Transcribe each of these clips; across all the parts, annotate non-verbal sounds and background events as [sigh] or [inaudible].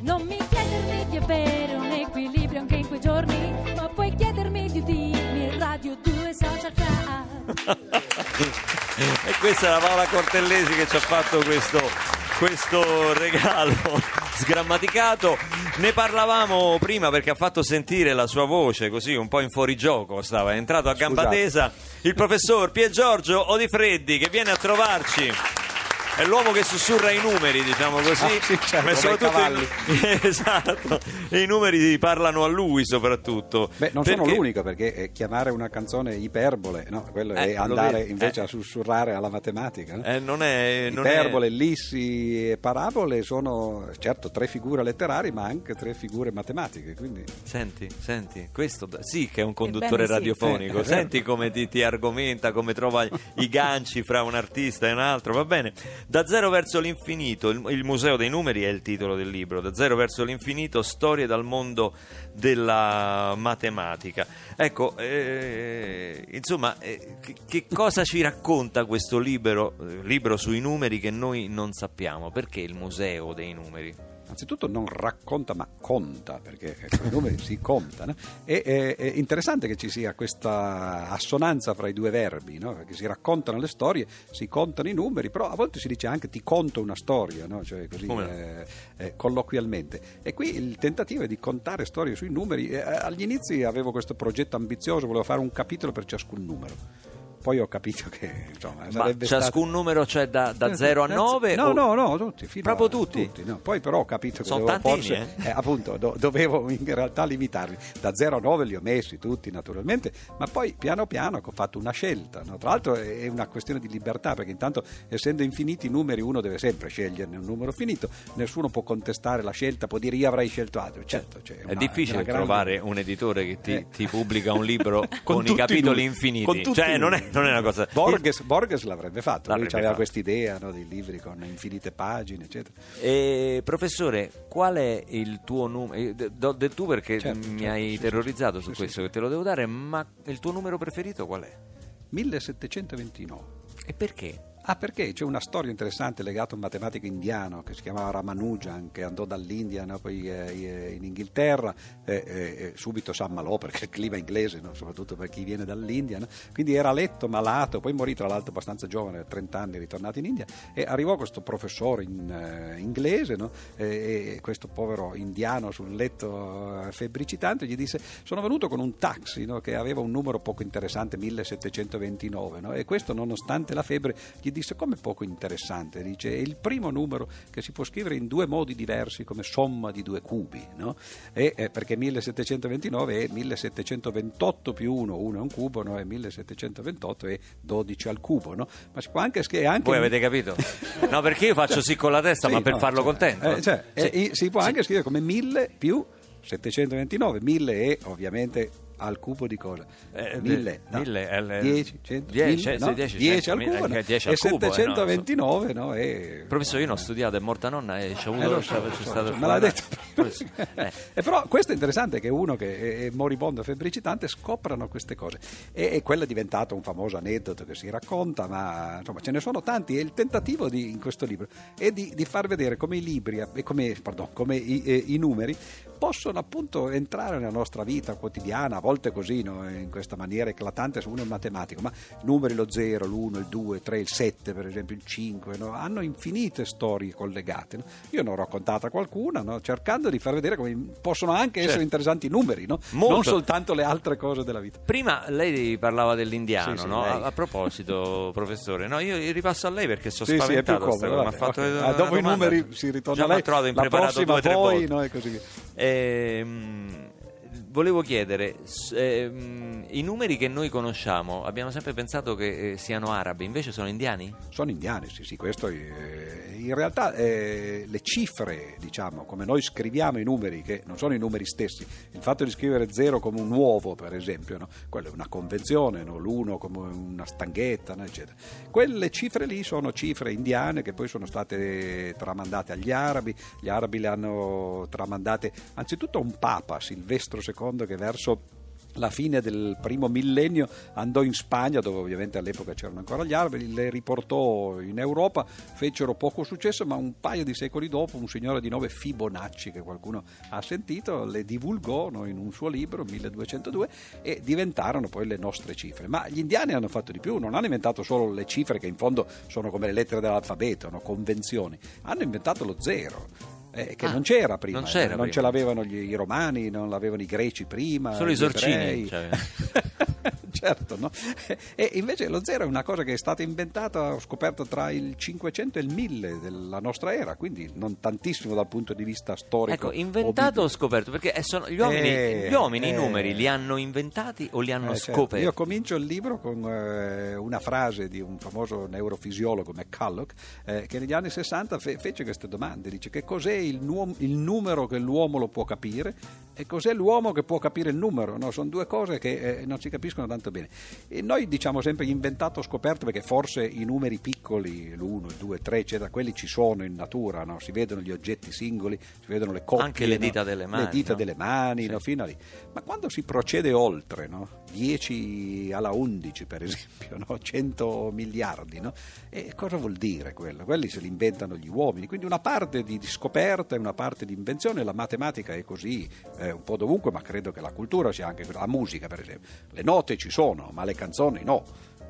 Non mi chiedermi di avere un equilibrio anche in quei giorni, ma puoi chiedermi di dirmi Radio 2 Social Club. [laughs] E questa è la Paola Cortellesi che ci ha fatto questo, questo regalo [laughs] sgrammaticato. Ne parlavamo prima perché ha fatto sentire la sua voce così un po' in fuorigioco, stava è entrato a gamba Scusate. tesa il professor Pier Giorgio Odifreddi che viene a trovarci. È l'uomo che sussurra i numeri, diciamo così. Ah, sì, certo, Ma soprattutto i, [laughs] esatto, e i numeri parlano a lui soprattutto. Beh, non sono Perché- l'unico perché eh, chiamare una canzone iperbole, no, quello Eh, è andare vedi, invece eh. a sussurrare alla matematica. no? Eh, non è, non è- Iperbole, ellissi e parabole sono certo tre figure letterarie ma anche tre figure matematiche, quindi Senti, senti, questo sì che è un conduttore Ebbene sì. radiofonico. Eh, è vero. senti come ti, ti argomenta, come trova i ganci fra un artista e un altro. Va bene. Da zero verso l'infinito, il, il Museo dei Numeri è il titolo del libro. Da zero verso l'infinito, storie dal mondo della matematica. Ecco, eh, insomma, eh, che, che cosa ci racconta questo libro, eh, libro sui numeri che noi non sappiamo? Perché il Museo dei Numeri? Anzitutto non racconta ma conta, perché ecco, i numeri si contano. E, è, è interessante che ci sia questa assonanza fra i due verbi, no? perché si raccontano le storie, si contano i numeri, però a volte si dice anche ti conto una storia, no? cioè così eh, eh, colloquialmente. E qui il tentativo è di contare storie sui numeri. Eh, agli inizi avevo questo progetto ambizioso, volevo fare un capitolo per ciascun numero. Poi ho capito che insomma, Ma sarebbe stato- ciascun numero c'è da, da eh, 0 a eh, 9? No, no, no, tutti. fino Proprio a- tutti? no. Poi però ho capito che Sono dovevo tantini, forse, eh? appunto, do- dovevo in realtà limitarmi. Da 0 a 9 li ho messi tutti naturalmente, ma poi piano piano ho fatto una scelta. no? Tra l'altro è una questione di libertà, perché intanto essendo infiniti i numeri uno deve sempre sceglierne un numero finito, nessuno può contestare la scelta, può dire io avrei scelto altro. Certo, c'è È una- difficile una grande- trovare un editore che ti, Eh. ti pubblica un libro [laughs] con, i tutti capitoli infiniti. con tutti Cioè, i non è. Non è una cosa. Borges, Borges l'avrebbe fatto, lui L'avrebbe aveva fatto. quest'idea no, dei libri con infinite pagine, eccetera. Eh, professore, qual è il tuo numero? Do del tu perché Certo, mi certo, hai sì, terrorizzato sì, su sì, questo che te lo devo dare, ma il tuo numero preferito qual è? 1729. E perché? Ah, perché c'è una storia interessante legata a un matematico indiano che si chiamava Ramanujan, che andò dall'India no, poi eh, in Inghilterra, eh, eh, subito si ammalò perché il clima inglese, no, soprattutto per chi viene dall'India, no? quindi era letto, malato, poi morì tra l'altro abbastanza giovane, a 30 anni, ritornato in India, e arrivò questo professore in, eh, inglese, e, questo povero indiano sul letto eh, febbricitante gli disse, sono venuto con un taxi che aveva un numero poco interessante, 1729, no? e questo nonostante la febbre gli disse come poco interessante, dice è il primo numero che si può scrivere in due modi diversi come somma di due cubi, no? e, eh, perché 1729 è 1728 più 1, 1 è un cubo, no? e 1728 è 12 al cubo, no? ma si può anche scrivere anche... Voi avete capito? No, perché io faccio sì con la testa, [laughs] Sì, ma per no, farlo cioè, contento. eh, cioè, Sì. eh, si può anche scrivere come 1000 più 729, 1000 è ovviamente al cubo di cosa? Eh, 1000, no? mille è il- 10, 100, dieci, 1000, sì, no? 10, 10 al 100, cubo, no? eh, 10 e al cubo, eh, no, 729 no? è... Professore, io non ho studiato, è morta nonna e ci ho avuto Eh, so, so, stato me l'ha detto eh. [laughs] E però questo è interessante che uno che è- moribondo febbricitante scoprano queste cose e, e quello è diventato un famoso aneddoto che si racconta ma insomma ce ne sono tanti e il tentativo di, in questo libro è di, di far vedere come i libri e come, pardon, come i, eh, i numeri possono appunto entrare nella nostra vita quotidiana a volte così no, in questa maniera eclatante se uno è matematico ma numeri lo 0, l'1, il 2, il 3, il 7 per esempio il 5 no, hanno infinite storie collegate no? io ne ho raccontata qualcuna cercando di far vedere come possono anche essere Certo. interessanti i numeri non soltanto le altre cose della vita Prima lei parlava dell'indiano, Sì, sì, a, a proposito, [laughs] professore, no, io ripasso a lei perché sono Sì, sì, è più spaventato. comodo. vabbè, m'ha fatto ok. una Ah, dopo i domanda. numeri si ritorna Già a lei, trovato la impreparato prossima due o tre poi, volte. no, e così via. Ehm, volevo chiedere, ehm, i numeri che noi conosciamo, abbiamo sempre pensato che eh, siano arabi, invece sono indiani? Sono indiani, sì, sì, questo eh, in realtà eh, le cifre, diciamo, come noi scriviamo i numeri, che non sono i numeri stessi, il fatto di scrivere 0 come un uovo, per esempio, no? quello è una convenzione, no? l'1 come una stanghetta, no? eccetera. Quelle cifre lì sono cifre indiane che poi sono state tramandate agli arabi, gli arabi le hanno tramandate anzitutto a un papa, Silvestro II, che verso la fine del primo millennio andò in Spagna dove ovviamente all'epoca c'erano ancora gli alberi, le riportò in Europa, fecero poco successo ma un paio di secoli dopo un signore di nome Fibonacci che qualcuno ha sentito le divulgò no, in un suo libro 1202 e diventarono poi le nostre cifre. Ma gli indiani hanno fatto di più, non hanno inventato solo le cifre che in fondo sono come le lettere dell'alfabeto, no, convenzioni, hanno inventato lo zero. Eh, che Ah, non c'era prima, non c'era eh, non prima. ce l'avevano gli, i romani, non l'avevano i greci prima, Solo i sorcini, cioè. [laughs] [laughs] certo, no? E invece lo zero è una cosa che è stata inventata, ho scoperto, tra il 500 e il 1000 della nostra era, quindi non tantissimo dal punto di vista storico. Ecco, inventato o biblico. scoperto? Perché eh, sono- gli uomini, Eh, gli, uomini i eh. numeri li hanno inventati o li hanno Eh, certo. scoperti? Io comincio il libro con eh, una frase di un famoso neurofisiologo, McCulloch, eh, che negli anni 60 fe- fece queste domande. Dice che cos'è il, nuom- il numero che l'uomo lo può capire e cos'è l'uomo che può capire il numero. No? Sono due cose che non si capiscono tanto bene. E noi diciamo sempre inventato o scoperto perché forse i numeri piccoli, l'1, il 2, il 3, eccetera, quelli ci sono in natura, no? si vedono gli oggetti singoli, si vedono le coppie. Anche le no? dita delle mani, Le dita no? delle mani, Sì. no? fino a lì. Ma quando si procede oltre, no? 10 alla 11 per esempio, no? 100 miliardi, no? e cosa vuol dire quello? Quelli se li inventano gli uomini, quindi una parte di, scoperta e una parte di invenzione, la matematica è così eh, un po' dovunque, ma credo che la cultura sia anche la musica per esempio, le note ci sono, ma le canzoni no,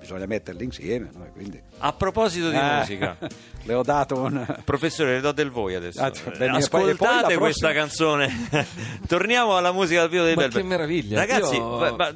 bisogna metterle insieme, no? Quindi, A proposito di Ah, musica, [laughs] le ho dato un... professore, le do del voi adesso. Ah, Eh, e poi Ascoltate la questa prossima- canzone. [laughs] Torniamo alla musica dal vivo dei Ma Velvet. che meraviglia! Ragazzi, Io- ma- ma-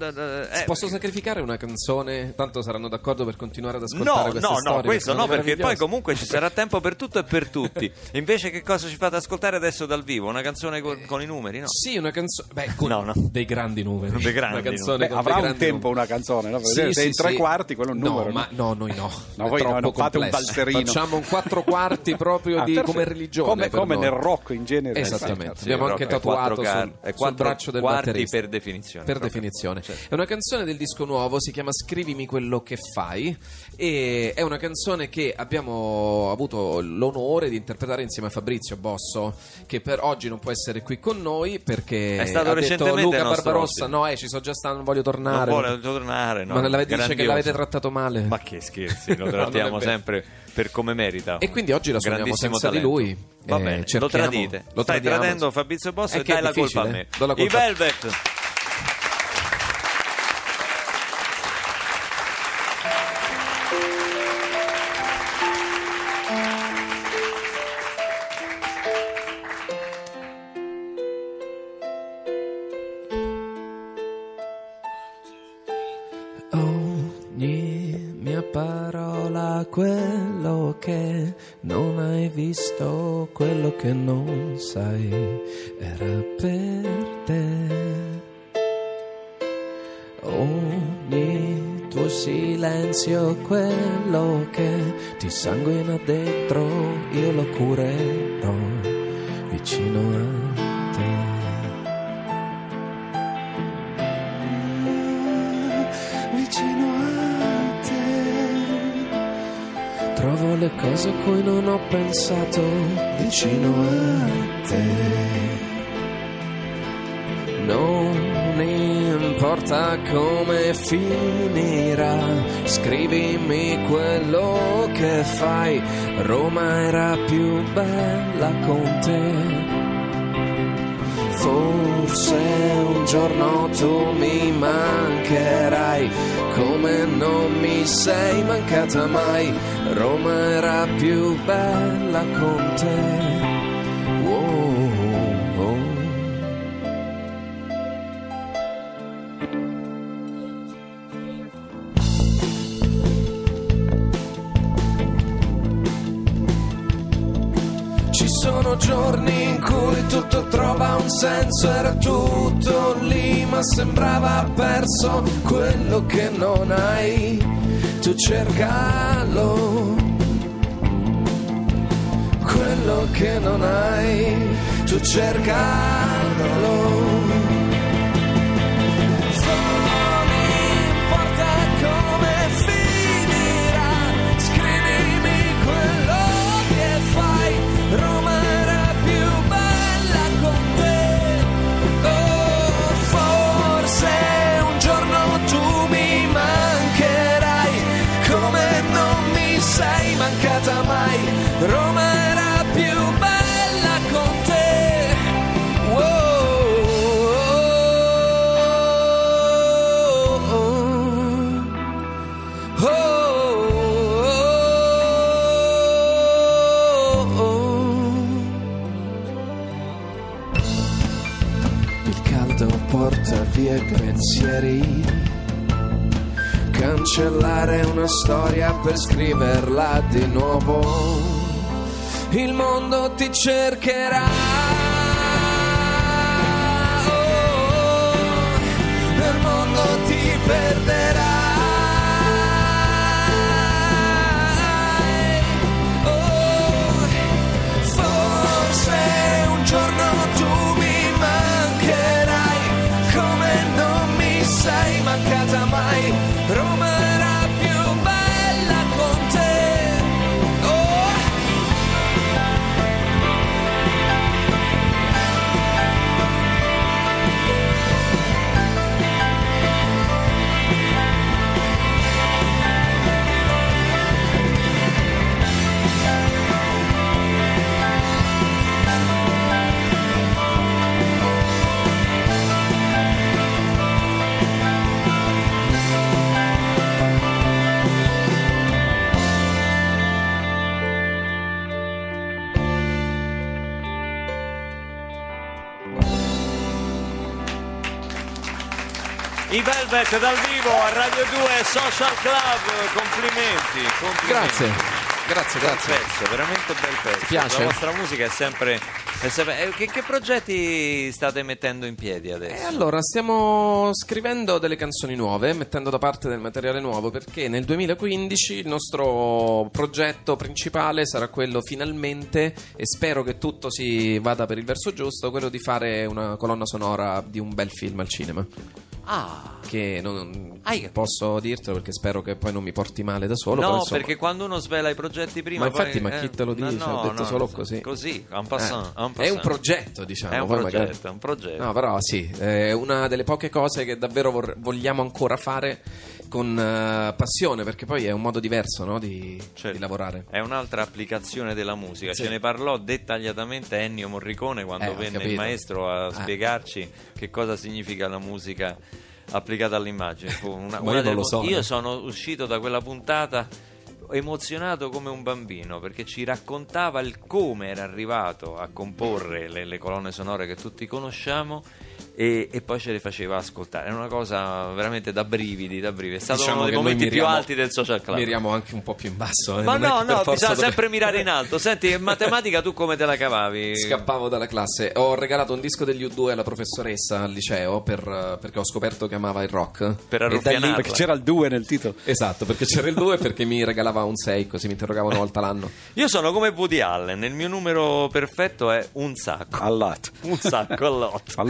eh, Posso sacrificare una canzone? Tanto saranno d'accordo per continuare ad ascoltare No, queste no, storie. no, questo no, perché poi comunque ci sarà [laughs] tempo per tutto e per tutti. Invece che cosa ci fate ascoltare adesso dal vivo? Una canzone con, con i numeri, no? Sì, una canzone. Beh, con No, no. dei grandi numeri. Dei grandi una canzone Beh, con avrà dei un tempo numeri. una canzone, no? Per Sì, vedere se sì, in tre sì. quarti quello è un no, numero. Ma no, noi no. [laughs] No, voi no, non fate un balzerino. Facciamo un quattro quarti [laughs] proprio Ah, di, come religione. Come, come nel rock in genere. Esattamente. Sì, Abbiamo anche tatuato sul, sul braccio del quarti batterista. per definizione. Per definizione. Certo. È una canzone del disco nuovo, si chiama Scrivimi quello che fai e è una canzone che abbiamo avuto l'onore di interpretare insieme a Fabrizio Bosso, che per oggi non può essere qui con noi perché È stato ha detto recentemente Luca Barbarossa, ospite. no, eh, ci sono già stato, non voglio Non tornare. vuole tornare, no? Ma non l'avete- dice che l'avete trattato male. Ma che scherzi, lo [laughs] No, trattiamo vero. sempre per come merita. E quindi oggi la suoniamo senza di talento. lui. Va Eh, bene, lo tradite. lo Stai tradiamo. tradendo Fabrizio Bosso e dai la colpa a me. I colpa- Velvet. Ogni tuo silenzio, quello che ti sanguina dentro, io lo curerò vicino a te. vicino a te. Trovo le cose a cui non ho pensato vicino a te. Non importa come finirà, scrivimi quello che fai. Roma era più bella con te. Forse un giorno tu mi mancherai come non mi sei mancata mai. Roma era più bella con te. Senso, era tutto lì, ma sembrava perso quello che non hai. Tu cercalo, quello che non hai, tu cercalo. Storia per scriverla di nuovo. Il mondo ti cercherà. Oh, il mondo ti perderà. Velvet dal vivo a Radio 2 Social Club, complimenti, complimenti. Grazie, grazie, Bel grazie. pezzo, veramente un bel pezzo. piace? La vostra musica è sempre... è sempre- eh, che, che progetti state mettendo in piedi E adesso? allora stiamo scrivendo delle canzoni nuove, mettendo da parte del materiale nuovo perché nel 2015 il nostro progetto principale sarà quello finalmente, e spero che tutto si vada per il verso giusto, quello di fare una colonna sonora di un bel film al cinema. Ah, Che non Hai- posso dirtelo perché spero che poi non mi porti male da solo. no, insomma, perché quando uno svela i progetti prima... Ma infatti, poi- ma chi te lo no, dice? Ho no, detto no, solo così. Così, eh, passant, en è un progetto, diciamo. È un progetto, magari- è un progetto. No, però sì, è una delle poche cose che davvero vor- vogliamo ancora fare con eh, passione, perché poi è un modo diverso no, di, Certo. di lavorare. È un'altra applicazione della musica. Sì. Ce ne parlò dettagliatamente Ennio Morricone quando Eh, venne il maestro a Eh. spiegarci che cosa significa la musica applicata all'immagine. Una- [laughs] una io so, Io eh. sono uscito da quella puntata emozionato come un bambino perché ci raccontava il come era arrivato a comporre le, le colonne sonore che tutti conosciamo e, e poi ce le faceva ascoltare. È una cosa veramente da brividi, da brividi. È stato Diciamo uno dei momenti più miriamo- alti del social club. Miriamo anche un po' più in basso. eh, Ma non no, no, bisogna dove- sempre mirare in alto. Senti, in matematica tu come te la cavavi? [laughs] Scappavo dalla classe. Ho regalato un disco degli U2 alla professoressa al liceo per, perché ho scoperto che amava il rock. Per arruffianarla. Perché c'era il 2 nel titolo. Esatto, perché c'era il 2 e perché mi regalava un 6, così mi interrogava una volta l'anno. [laughs] Io sono come Woody Allen, il mio numero perfetto è un sacco. All'at. Un sacco all'otto. Ma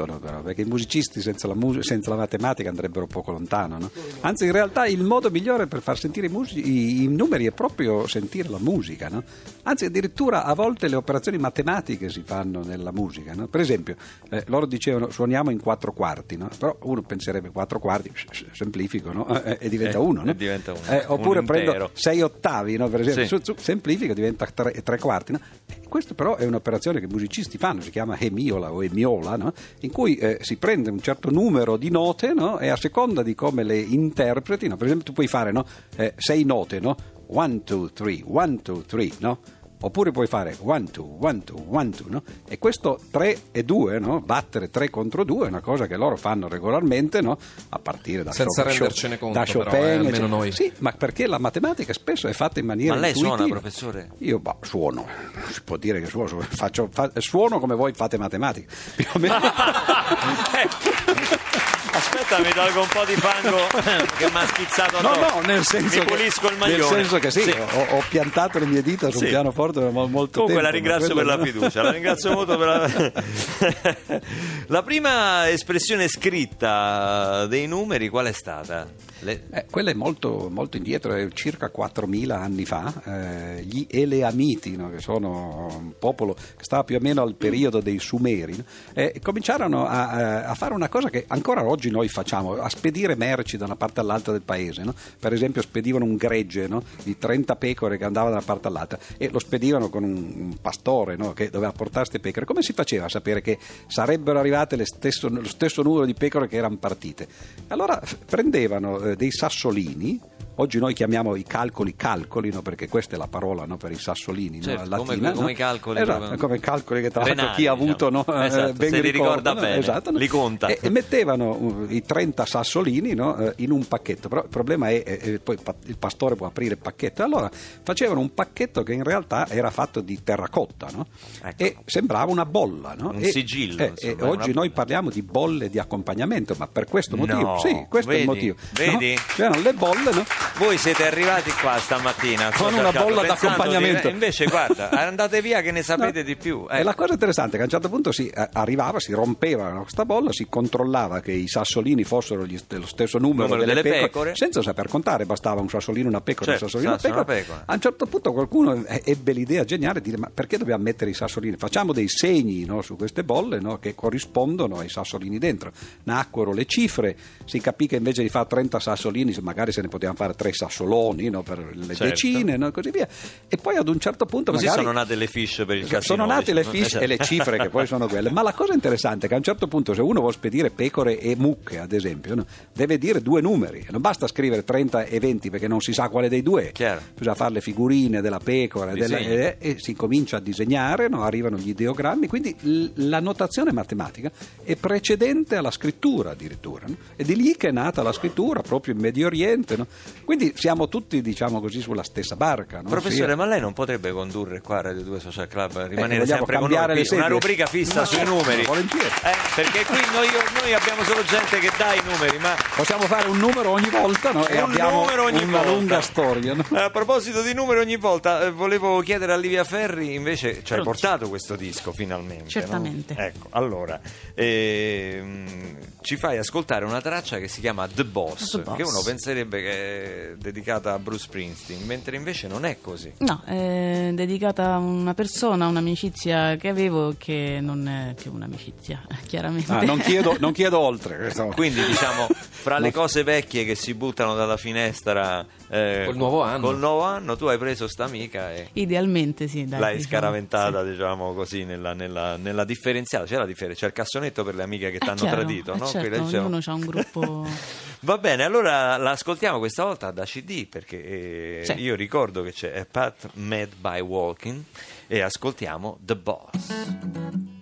mentono però, perché i musicisti senza la, mus- senza la matematica andrebbero poco lontano. no? Anzi, in realtà il modo migliore per far sentire i, musici- i- numeri è proprio sentire la musica. no? Anzi, addirittura a volte le operazioni matematiche si fanno nella musica. no? Per esempio, eh, loro dicevano suoniamo in quattro quarti, no? però uno penserebbe quattro quarti, semplifico, no? Eh, e diventa Eh, uno. no? e diventa uno. Eh, oppure Un prendo sei ottavi, no? per esempio, Sì. su- su- semplifica, diventa tre, tre quarti. no? E Questo però è un'operazione che i musicisti fanno, si chiama emiola o emiola, no? In cui eh, si prende un certo numero di note no? e a seconda di come le interpreti, no? per esempio tu puoi fare no? eh, sei note, no? one, two, three, one, two, three, no? Oppure puoi fare 1, 2, 1, 2, 1, 2, no? E questo 3 e 2, no? Battere 3 contro 2 è una cosa che loro fanno regolarmente, no? A partire da Senza Chopin, rendercene conto, da però, Chopin, eh, almeno noi. Sì, ma perché la matematica spesso è fatta in maniera Ma lei suona, intuitiva. professore? Io bah, suono, si può dire che suono, suono, faccio- fa- suono come voi fate matematica. Più o meno. [laughs] [laughs] Aspetta, mi tolgo un po' di fango [laughs] che mi ha schizzato No, addosso. no, nel senso, Mi che, pulisco il nel maglione. senso che sì, Ho, ho piantato le mie dita sul Sì. pianoforte per mo- molto Comunque tempo. la ringrazio per quello la no. fiducia, la ringrazio molto per la... [laughs] la prima espressione scritta dei numeri qual è stata? Le- Eh, quella è molto, molto indietro, è circa 4.000 anni fa. eh, gli Eleamiti, no, che sono un popolo che stava più o meno al periodo dei Sumeri, no, eh, cominciarono a, a fare una cosa che ancora oggi oggi noi facciamo, a spedire merci da una parte all'altra del paese. no? Per esempio spedivano un gregge no? di 30 pecore che andava da una parte all'altra e lo spedivano con un, un pastore no? che doveva portare queste pecore. Come si faceva a sapere che sarebbero arrivate le stesso- lo stesso numero di pecore che erano partite? Allora prendevano eh, dei sassolini. Oggi noi chiamiamo i calcoli calcoli, no? perché questa è la parola no? per i sassolini no? Certo, come- latina. come no? i calcoli, Esatto, come calcoli che tra l'altro chi ha diciamo. avuto no? Eh, Esatto, ben se li ricorda ricorda, no? bene, Esatto, no? li conta. E mettevano i 30 sassolini no? eh, in un pacchetto, però il problema è, è poi il pa- il pastore può aprire il pacchetto, allora facevano un pacchetto che in realtà era fatto di terracotta no? Ecco. e sembrava una bolla. no? Un E- sigillo, eh, insomma, e oggi una- noi parliamo di bolle di accompagnamento, ma per questo motivo, sì, questo vedi? è il motivo. Vedi? No? C'erano le bolle, no? Voi siete arrivati qua stamattina Con una bolla d'accompagnamento. di- eh, Invece, guarda, [laughs] andate via che ne sapete di più. E eh. la cosa interessante è che a un certo punto si eh, arrivava, si rompeva questa bolla, si controllava che i sassolini fossero gli- dello stesso numero, Numero delle, delle pecore. senza saper contare, bastava un sassolino, una pecora, Certo, un sassolino, una pecora. una pecora. A un certo punto qualcuno ebbe l'idea geniale di dire ma perché dobbiamo mettere i sassolini? Facciamo dei segni no, su queste bolle no, che corrispondono ai sassolini dentro. Nacquero le cifre, si capì che invece di fare 30 sassolini magari se ne potevano fare tre sassoloni no, per le Certo. decine no, e così via. E poi ad un certo punto Così magari... sono nate le fish per il casino. Sono nate le diciamo. fish Esatto. e le cifre che poi sono quelle. Ma la cosa interessante è che a un certo punto, se uno vuole spedire pecore e mucche, ad esempio, no, deve dire due numeri. Non basta scrivere 30 e 20 perché non si sa quale dei due. è. Chiaro. Bisogna fare le figurine della pecora della- Disegni. e, si comincia a disegnare, no, arrivano gli ideogrammi. Quindi l- la notazione matematica è precedente alla scrittura addirittura. no? E di lì che è nata la scrittura proprio in Medio Oriente. no? Quindi siamo tutti, diciamo così, sulla stessa barca. Professore, Sì. ma lei non potrebbe condurre qua Radio 2 Social Club, rimanere vogliamo sempre con noi, una rubrica fissa No, sui numeri. volentieri. Eh, perché qui noi, noi abbiamo solo gente che dà i numeri, ma Possiamo fare un numero ogni volta no? e un abbiamo numero ogni una volta. lunga storia. no? A proposito di numeri ogni volta, eh, volevo chiedere a Livia Ferri, invece ci hai Pronto. portato questo disco finalmente. no? Certamente. Ecco, allora, ehm, ci fai ascoltare una traccia che si chiama The Boss, The Boss. che uno penserebbe che è dedicata a Bruce Springsteen, mentre invece non è così. No, è dedicata a una persona, un'amicizia che avevo che non è più un'amicizia, [laughs] chiaramente. Ah, non, chiedo, non chiedo oltre. Questo. Quindi diciamo, fra le cose vecchie che si buttano dalla finestra eh, Col nuovo anno. col nuovo anno, tu hai preso sta amica e Idealmente sì, dai. l'hai diciamo, scaraventata, sì. diciamo così, nella, nella, nella differenziata. C'è la differenza, c'è il cassonetto per le amiche che ti È hanno tradito, eh, no? certo, Quella, diciamo- ognuno ha un gruppo... [laughs] Va bene, allora l'ascoltiamo questa volta da CD perché eh, Sì. io ricordo che c'è A Path Made by Walking e ascoltiamo The Boss.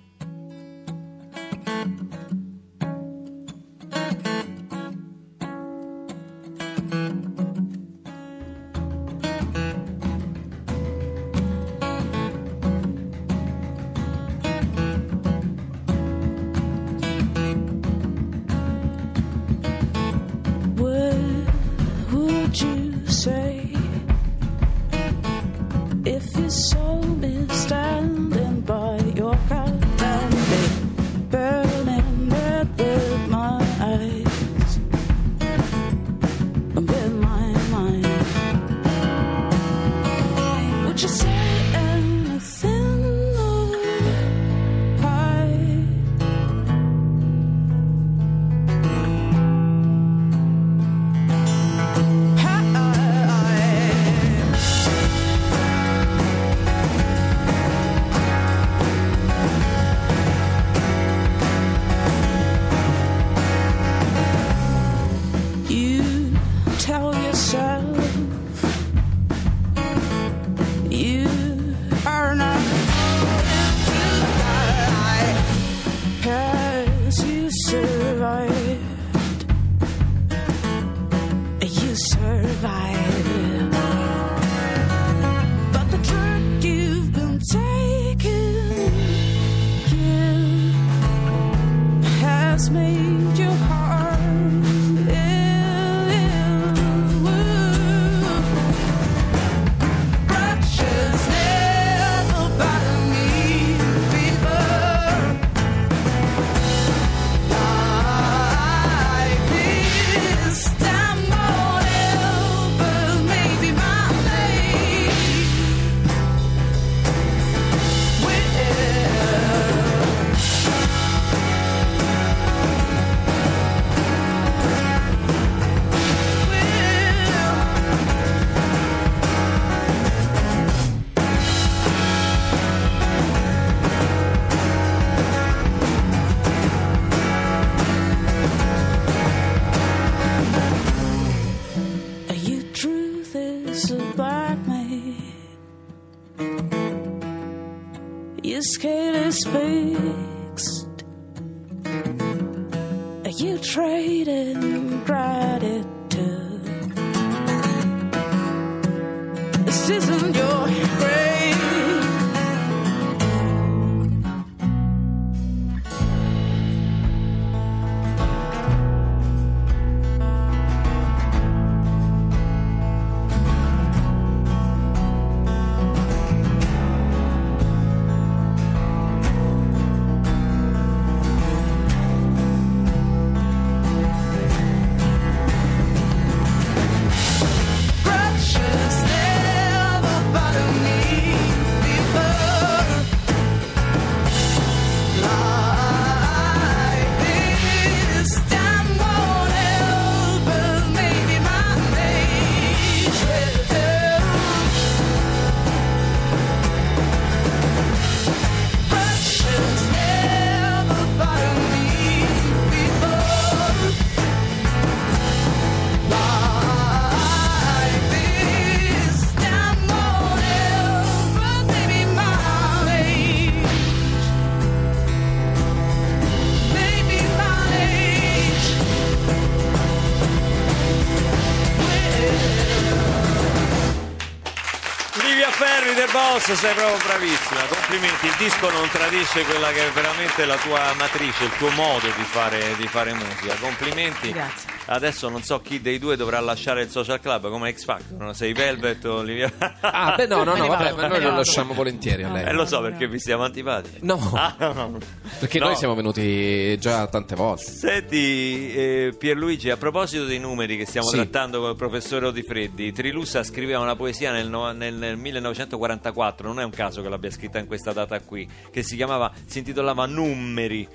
Livia Ferri del Boss, sei proprio bravissima, complimenti. Il disco non tradisce quella che è veramente la tua matrice, il tuo modo di fare, di fare musica. Complimenti. Grazie. Adesso non so chi dei due dovrà lasciare il social club come X Factor, no? sei Velvet o Livia Ah, beh, no, no, no, vabbè, ma noi lo lasciamo volentieri a lei. Eh, lo so perché vi stiamo antipatici. No. [laughs] Ah, no, no. Perché No. noi siamo venuti già tante volte. Senti eh, Pierluigi, a proposito dei numeri che stiamo Sì. trattando con il professore Odifreddi, Trilussa scriveva una poesia nel, no- nel- nel 1944, non è un caso che l'abbia scritta in questa data qui, che si chiamava, si intitolava Numeri.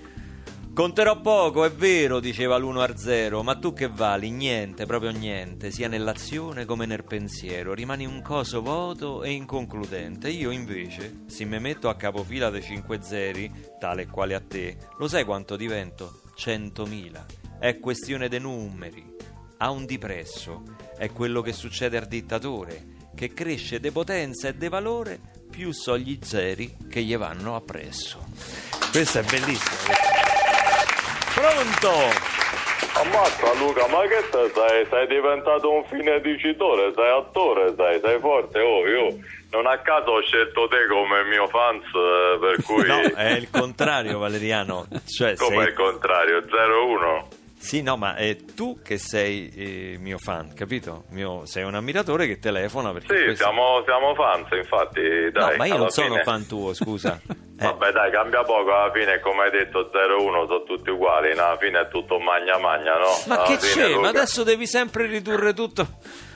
Conterò poco, è vero, diceva l'uno a zero, ma tu che vali? Niente, proprio niente, sia nell'azione come nel pensiero. Rimani un coso vuoto e inconcludente. Io invece, se mi metto a capofila dei cinque zeri, tale e quale a te, lo sai quanto divento? Centomila. È questione dei numeri. Ha un dipresso. È quello che succede al dittatore, che cresce de potenza e de valore, più so gli zeri che gli vanno appresso. Questo è bellissimo. Pronto? Ammazza Luca, ma che te sei? Sei diventato un fine dicitore, sei attore, sei, sei forte, oh, io non a caso ho scelto te come mio fans, eh, per [laughs] cui... No, è il contrario, Valeriano. Cioè, Come sei- il contrario, 0-1. Sì, no, ma è tu che sei eh, mio fan, capito? Mio- sei un ammiratore che telefona perché Sì, questo- siamo, siamo fans, infatti, dai. No, ma io non sono fine- fan tuo, scusa. [laughs] Eh, Vabbè dai, cambia poco, alla fine come hai detto 0-1 sono tutti uguali, alla fine è tutto magna magna, no? Ma Alla che fine, c'è? Ma Luca- adesso devi sempre ridurre tutto.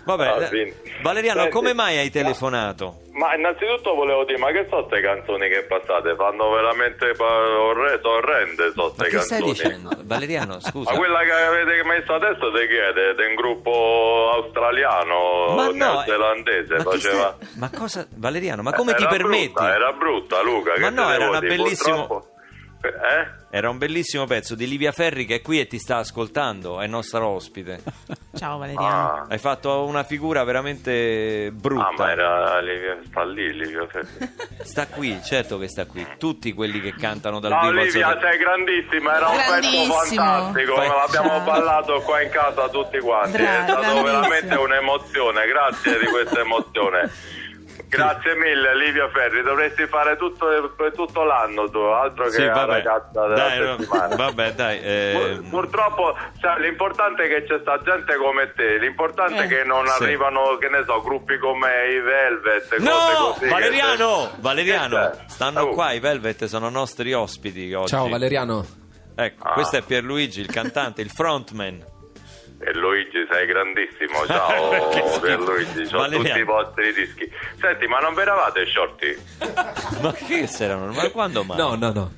Vabbè, eh. Valeriano, Senti, come mai hai telefonato? Ma innanzitutto volevo dire, ma che sono queste canzoni che passate? Fanno veramente orre- sono orrende, Ma queste che stai canzoni. dicendo? [laughs] Valeriano, scusa. Ma quella che avete messo adesso te chi è? Un gruppo australiano, Ma no, neozelandese, ma, chi faceva... stai- ma cosa, Valeriano, ma come ti Era permetti? brutta, era brutta Luca, Ma no, era una purtroppo- Eh? Era un bellissimo pezzo di Livia Ferri che è qui e ti sta ascoltando, è nostra ospite. [laughs] Ciao Valeriano. Ah. Hai fatto una figura veramente brutta. Ah, ma era Livia, sta lì Livia Ferri. [laughs] Sta qui, certo che sta qui. Tutti quelli che cantano dal No, vivo Livia, Sole- sei grandissima, era un pezzo fantastico, Fai- l'abbiamo Ciao. ballato qua in casa tutti quanti, Bra- è stato veramente un'emozione, grazie di questa emozione. Grazie mille Livia Ferri, dovresti fare tutto, per tutto l'anno tu, altro che Sì, la vabbè. ragazza della Dai, vabbè, dai. eh, Pur- Purtroppo sai, l'importante è che c'è sta gente come te, l'importante è Eh. che non Sì. arrivano, che ne so, gruppi come i Velvet, cose No, così. che- Valeriano, Che Valeriano, c'è? stanno Oh. qua, i Velvet sono nostri ospiti oggi. Ciao Valeriano. Ecco, Ah. questo è Pierluigi, il cantante, il frontman. E Luigi sei grandissimo, ciao. Pierluigi, ho Valeriano. tutti i vostri dischi. Senti, ma non veravate shorty? Ma che saranno? Ma quando mai? No, no, no.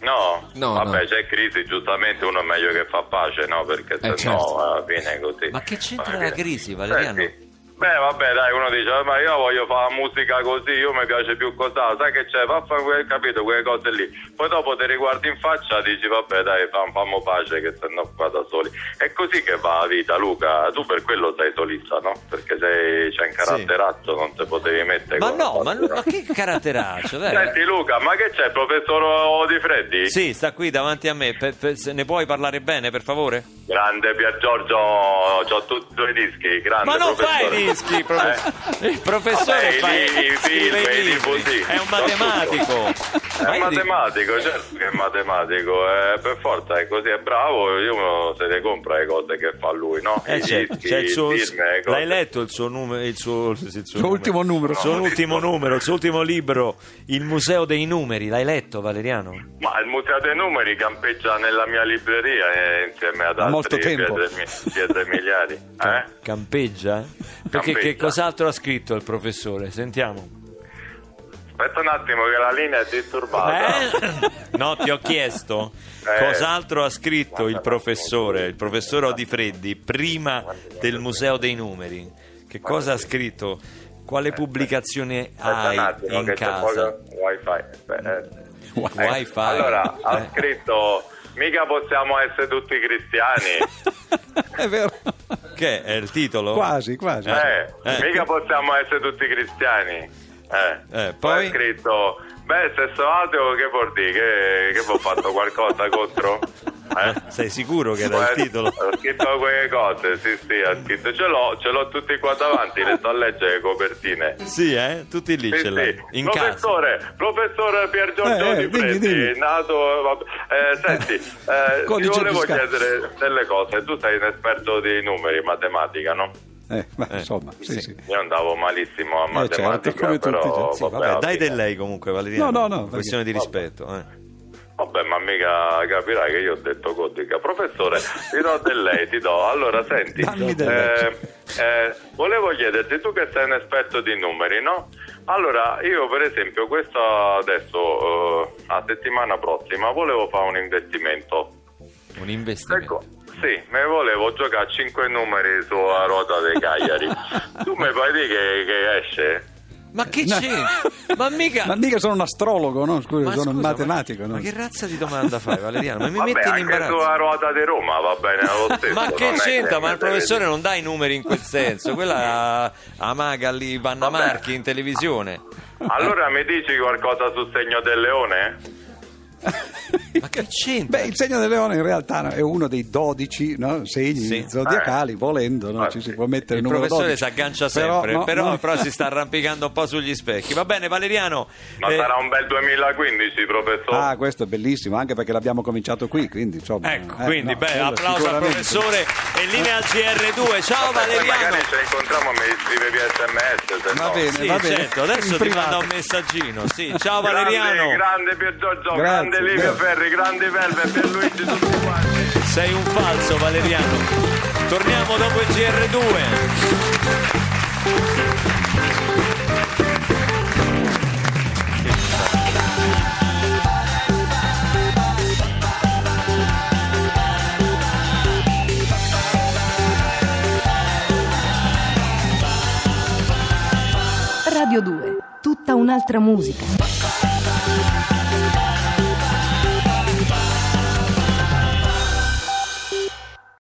No? No, Vabbè, no. c'è crisi, giustamente uno è meglio che fa pace, no? Perché se Eh, no certo. alla fine è così. Ma che c'entra la crisi, Valeriano? Senti, Beh, vabbè, dai, uno dice, "Ah, ma io voglio fare musica così, io mi piace più cos'ha, sai che c'è, fa a fare quel, capito, quelle cose lì. Poi dopo ti riguardi in faccia e dici, vabbè, dai, fam, fammo pace, che se no qua da soli. È così che va la vita, Luca. Tu per quello sei solista, no? Perché sei, c'è un caratterazzo, non ti potevi mettere Ma no, ma, ma che caratteraccio, [laughs] dai. Senti Luca, ma che c'è, il professor Di Freddi? Sì, sta qui davanti a me. Per- per- se ne puoi parlare bene, per favore? Grande Pier Giorgio, ho tutti i tuoi dischi, grande Ma non fai professore. i dischi, profe- Eh? il professore Vabbè, fa i- i i i io dico- matematico, certo che è matematico, eh, per forza è così, è bravo, io se ne compra le cose che fa lui, no? Eh, I c'è, dischi, c'è il suo, i film, l'hai letto il suo numero, il suo, il suo Suo ultimo numero. il suo No, ultimo visto. numero, il suo ultimo libro, Il Museo dei Numeri. L'hai letto, Valeriano? Ma il Museo dei Numeri campeggia nella mia libreria eh, insieme ad altri molto tempo. pietre miliari. Eh? Campeggia? Perché Campeggia. che cos'altro ha scritto il professore? Sentiamo. Aspetta un attimo che la linea è disturbata. Eh? No, ti ho chiesto Eh. cos'altro ha scritto il professore, il professore Odifreddi, prima del Museo dei Numeri. Che cosa ha scritto? Quale pubblicazione hai attimo in casa? wifi. Eh. Eh, Wifi. Allora, ha Eh. scritto mica possiamo essere tutti cristiani. [laughs] È vero. Che è il titolo? Quasi, quasi. Eh, Eh. mica possiamo essere tutti cristiani. Eh, Eh, poi? ha scritto beh, se sono ateo che vuol dire? Che, che ho fatto qualcosa contro? [laughs] Eh? Sei sicuro che era il Eh, titolo? Ho scritto quelle cose, sì, sì, ha scritto. Ce l'ho, ce l'ho tutti qua davanti, le sto a leggere le copertine. Sì, eh? Tutti lì Sì, ce l'hai. sì. In casa. professore, professore Pier Giorgio Eh, eh, Di Preti, nato. vabbè, eh, senti, [laughs] eh, ti volevo chiedere delle cose. Tu sei un esperto di numeri, matematica, no? Eh, ma Eh, insomma, sì, sì. sì. Io andavo malissimo a certo, matematica, come tutti, però sì, Sì, vabbè, alla dai del lei comunque, Valeriano. No, no, no, Questione di rispetto. eh. Vabbè, ma mica capirai che io ho detto codica. Professore, ti do del lei, ti do. Allora, senti, eh, eh, volevo chiederti, tu che sei un esperto di numeri, no? Allora, io per esempio, questa adesso, eh, a settimana prossima, volevo fare un investimento. Un investimento. Ecco, sì, me volevo giocare a 5 numeri sulla ruota dei Cagliari. [laughs] tu mi puoi dire che, che esce? Ma che No. c'è? Ma mica... Ma mica sono un astrologo, no? Scusa, Ma sono un matematico. Ma, no? ma che razza di domanda fai, Valeriano? Ma mi Vabbè, metti in imbarazzo. sulla ruota di Roma va bene lo [laughs] stesso. Ma che c'entra? Ma il professore non dà i numeri in quel senso. Quella [laughs] a maga lì, Vanna Vabbè. Marchi in televisione. Allora mi dici qualcosa sul segno del leone? Ma che c'entra? Beh, il segno del leone in realtà no, è uno dei 12 no, segni Sì. zodiacali, volendo, no? Ah, ci si può mettere il il professore 12. si aggancia Però, sempre, no, però, no. però si sta arrampicando un po' sugli specchi. Va bene, Valeriano. Ma eh, sarà un bel 2015, professore. Ah, questo è bellissimo, anche perché l'abbiamo cominciato qui, quindi insomma... Ecco, eh, quindi no, beh, applauso al professore e linea al GR2. Ciao Poi Valeriano. magari ci incontriamo mi scrive via sms. Se Va no. bene. Sì, va bene. certo, adesso In ti privato. manda un messaggino. Sì, ciao Grande, Valeriano. grande Pier Giorgio, grande Livio grazie. Ferri, grande Velve, Pierluigi, tutti quanti. Sei un falso, Valeriano. Torniamo dopo il GR2. Radio 2, tutta un'altra musica.